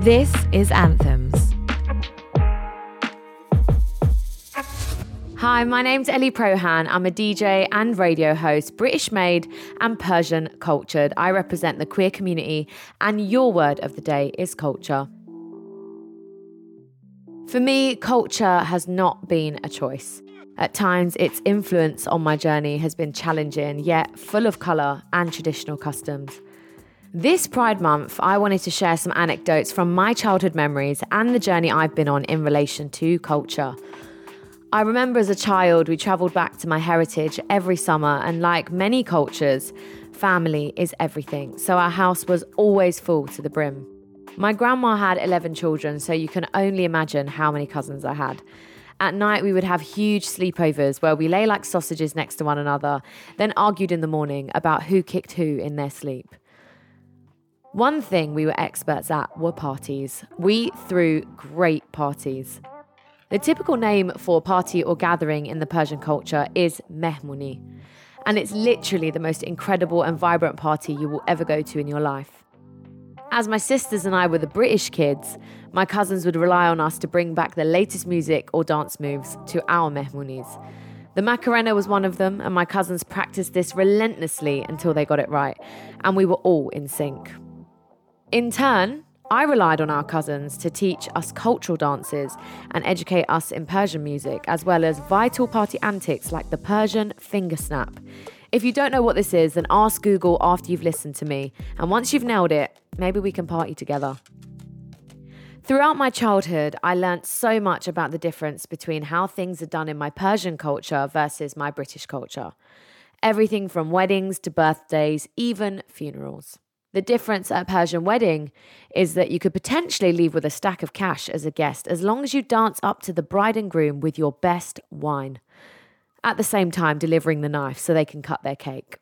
This is Anthems. Hi, my name's Ellie Prohan. I'm a DJ and radio host, British made and Persian cultured. I represent the queer community, and your word of the day is culture. For me, culture has not been a choice. At times, its influence on my journey has been challenging, yet full of colour and traditional customs. This Pride Month, I wanted to share some anecdotes from my childhood memories and the journey I've been on in relation to culture. I remember as a child, we travelled back to my heritage every summer, and like many cultures, family is everything. So our house was always full to the brim. My grandma had 11 children, so you can only imagine how many cousins I had. At night, we would have huge sleepovers where we lay like sausages next to one another, then argued in the morning about who kicked who in their sleep. One thing we were experts at were parties. We threw great parties. The typical name for party or gathering in the Persian culture is mehmuni, and it's literally the most incredible and vibrant party you will ever go to in your life. As my sisters and I were the British kids, my cousins would rely on us to bring back the latest music or dance moves to our mehmunis. The Macarena was one of them, and my cousins practiced this relentlessly until they got it right, and we were all in sync. In turn, I relied on our cousins to teach us cultural dances and educate us in Persian music, as well as vital party antics like the Persian finger snap. If you don't know what this is, then ask Google after you've listened to me. And once you've nailed it, maybe we can party together. Throughout my childhood, I learnt so much about the difference between how things are done in my Persian culture versus my British culture. Everything from weddings to birthdays, even funerals. The difference at a Persian wedding is that you could potentially leave with a stack of cash as a guest as long as you dance up to the bride and groom with your best wine, at the same time delivering the knife so they can cut their cake.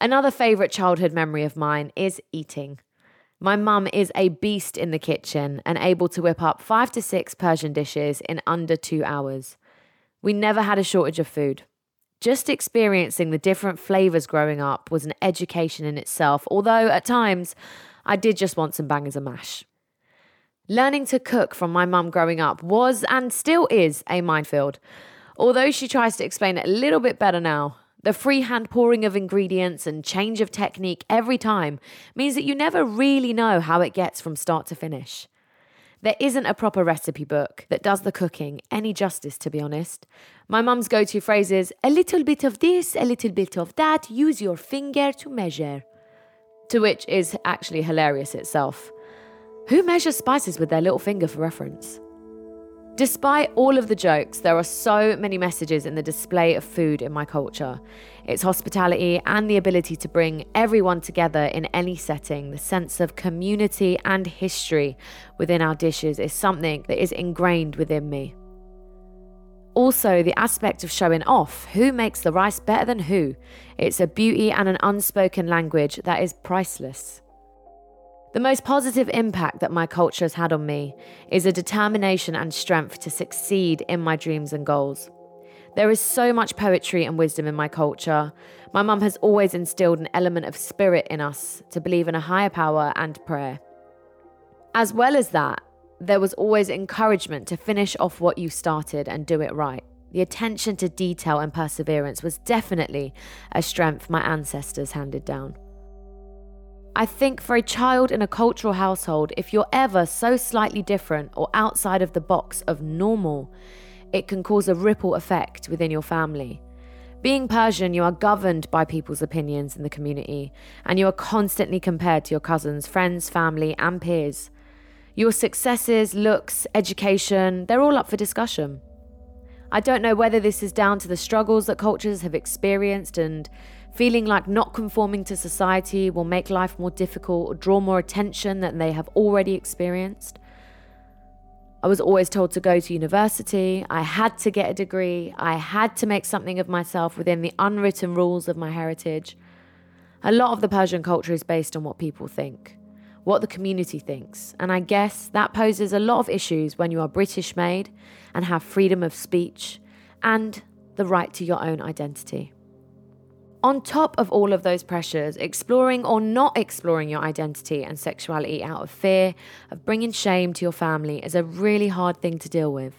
Another favourite childhood memory of mine is eating. My mum is a beast in the kitchen and able to whip up five to six Persian dishes in under two hours. We never had a shortage of food. Just experiencing the different flavours growing up was an education in itself, although at times I did just want some bangers and mash. Learning to cook from my mum growing up was and still is a minefield. Although she tries to explain it a little bit better now, the freehand pouring of ingredients and change of technique every time means that you never really know how it gets from start to finish. There isn't a proper recipe book that does the cooking any justice, to be honest. My mum's go to phrase is a little bit of this, a little bit of that, use your finger to measure. To which is actually hilarious itself. Who measures spices with their little finger for reference? Despite all of the jokes, there are so many messages in the display of food in my culture. Its hospitality and the ability to bring everyone together in any setting, the sense of community and history within our dishes is something that is ingrained within me. Also, the aspect of showing off who makes the rice better than who. It's a beauty and an unspoken language that is priceless. The most positive impact that my culture has had on me is a determination and strength to succeed in my dreams and goals. There is so much poetry and wisdom in my culture. My mum has always instilled an element of spirit in us to believe in a higher power and prayer. As well as that, there was always encouragement to finish off what you started and do it right. The attention to detail and perseverance was definitely a strength my ancestors handed down. I think for a child in a cultural household, if you're ever so slightly different or outside of the box of normal, it can cause a ripple effect within your family. Being Persian, you are governed by people's opinions in the community, and you are constantly compared to your cousins, friends, family, and peers. Your successes, looks, education, they're all up for discussion. I don't know whether this is down to the struggles that cultures have experienced and feeling like not conforming to society will make life more difficult or draw more attention than they have already experienced. I was always told to go to university, I had to get a degree, I had to make something of myself within the unwritten rules of my heritage. A lot of the Persian culture is based on what people think, what the community thinks, and I guess that poses a lot of issues when you are British made and have freedom of speech and the right to your own identity. On top of all of those pressures, exploring or not exploring your identity and sexuality out of fear of bringing shame to your family is a really hard thing to deal with.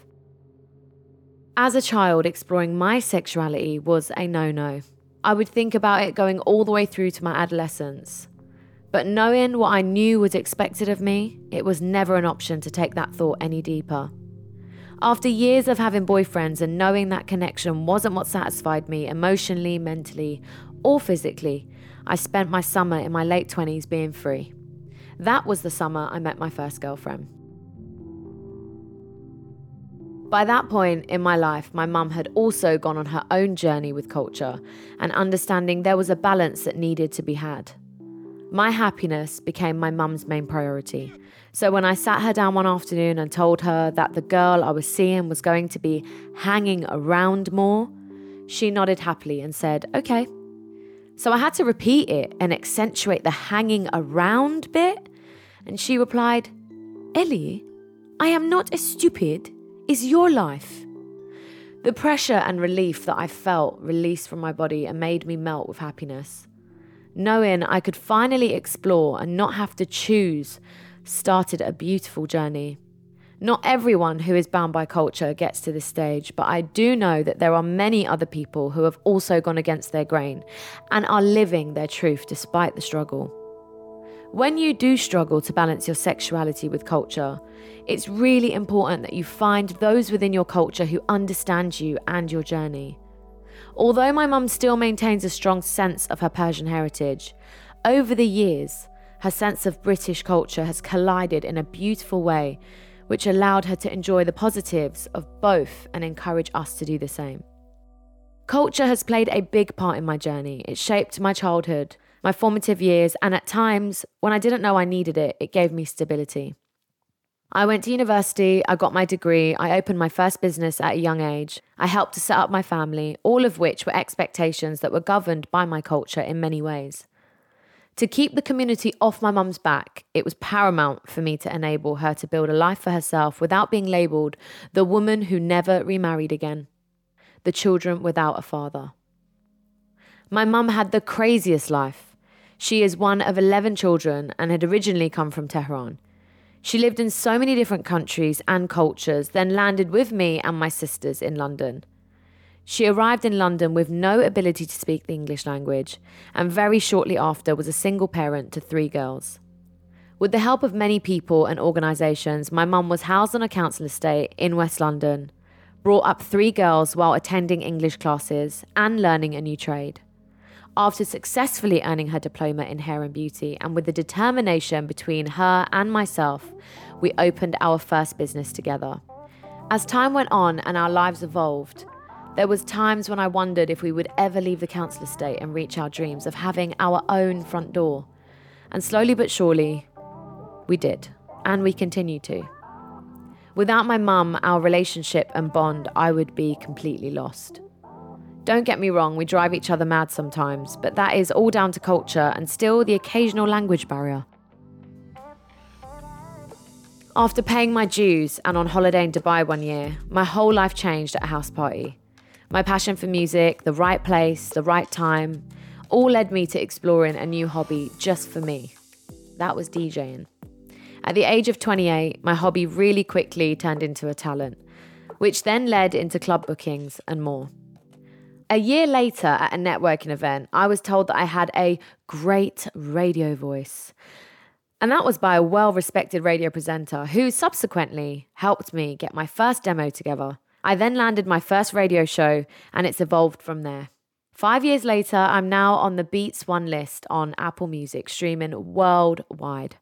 As a child, exploring my sexuality was a no no. I would think about it going all the way through to my adolescence. But knowing what I knew was expected of me, it was never an option to take that thought any deeper. After years of having boyfriends and knowing that connection wasn't what satisfied me emotionally, mentally, or physically, I spent my summer in my late 20s being free. That was the summer I met my first girlfriend. By that point in my life, my mum had also gone on her own journey with culture and understanding there was a balance that needed to be had. My happiness became my mum's main priority. So when I sat her down one afternoon and told her that the girl I was seeing was going to be hanging around more, she nodded happily and said, okay. So I had to repeat it and accentuate the hanging around bit. And she replied, Ellie, I am not as stupid. Is your life. The pressure and relief that I felt released from my body and made me melt with happiness knowing I could finally explore and not have to choose, started a beautiful journey. Not everyone who is bound by culture gets to this stage, but I do know that there are many other people who have also gone against their grain and are living their truth despite the struggle. When you do struggle to balance your sexuality with culture, it's really important that you find those within your culture who understand you and your journey. Although my mum still maintains a strong sense of her Persian heritage, over the years, her sense of British culture has collided in a beautiful way, which allowed her to enjoy the positives of both and encourage us to do the same. Culture has played a big part in my journey. It shaped my childhood, my formative years, and at times, when I didn't know I needed it, it gave me stability. I went to university, I got my degree, I opened my first business at a young age. I helped to set up my family, all of which were expectations that were governed by my culture in many ways. To keep the community off my mum's back, it was paramount for me to enable her to build a life for herself without being labelled the woman who never remarried again, the children without a father. My mum had the craziest life. She is one of 11 children and had originally come from Tehran. She lived in so many different countries and cultures, then landed with me and my sisters in London. She arrived in London with no ability to speak the English language, and very shortly after was a single parent to three girls. With the help of many people and organisations, my mum was housed on a council estate in West London, brought up three girls while attending English classes and learning a new trade. After successfully earning her diploma in hair and beauty, and with the determination between her and myself, we opened our first business together. As time went on and our lives evolved, there was times when I wondered if we would ever leave the council estate and reach our dreams of having our own front door. And slowly but surely, we did, and we continue to. Without my mum, our relationship and bond, I would be completely lost. Don't get me wrong, we drive each other mad sometimes, but that is all down to culture and still the occasional language barrier. After paying my dues and on holiday in Dubai one year, my whole life changed at a house party. My passion for music, the right place, the right time, all led me to exploring a new hobby just for me. That was DJing. At the age of 28, my hobby really quickly turned into a talent, which then led into club bookings and more. A year later, at a networking event, I was told that I had a great radio voice. And that was by a well respected radio presenter who subsequently helped me get my first demo together. I then landed my first radio show, and it's evolved from there. Five years later, I'm now on the Beats One list on Apple Music, streaming worldwide.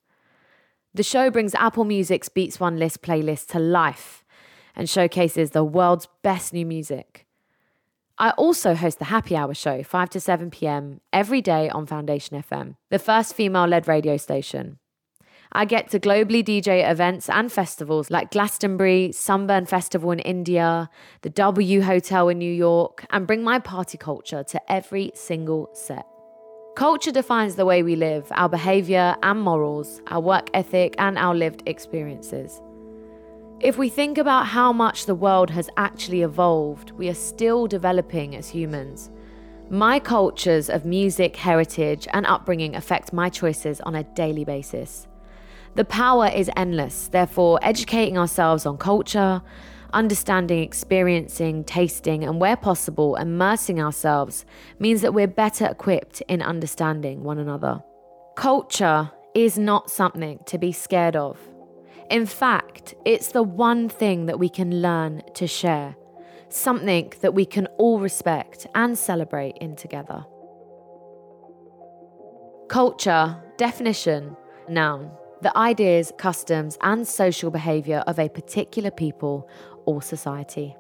The show brings Apple Music's Beats One list playlist to life and showcases the world's best new music. I also host the Happy Hour show, 5 to 7 p.m., every day on Foundation FM, the first female led radio station. I get to globally DJ events and festivals like Glastonbury, Sunburn Festival in India, the W Hotel in New York, and bring my party culture to every single set. Culture defines the way we live, our behaviour and morals, our work ethic, and our lived experiences. If we think about how much the world has actually evolved, we are still developing as humans. My cultures of music, heritage, and upbringing affect my choices on a daily basis. The power is endless, therefore, educating ourselves on culture, understanding, experiencing, tasting, and where possible, immersing ourselves means that we're better equipped in understanding one another. Culture is not something to be scared of. In fact, it's the one thing that we can learn to share, something that we can all respect and celebrate in together. Culture, definition, noun, the ideas, customs, and social behaviour of a particular people or society.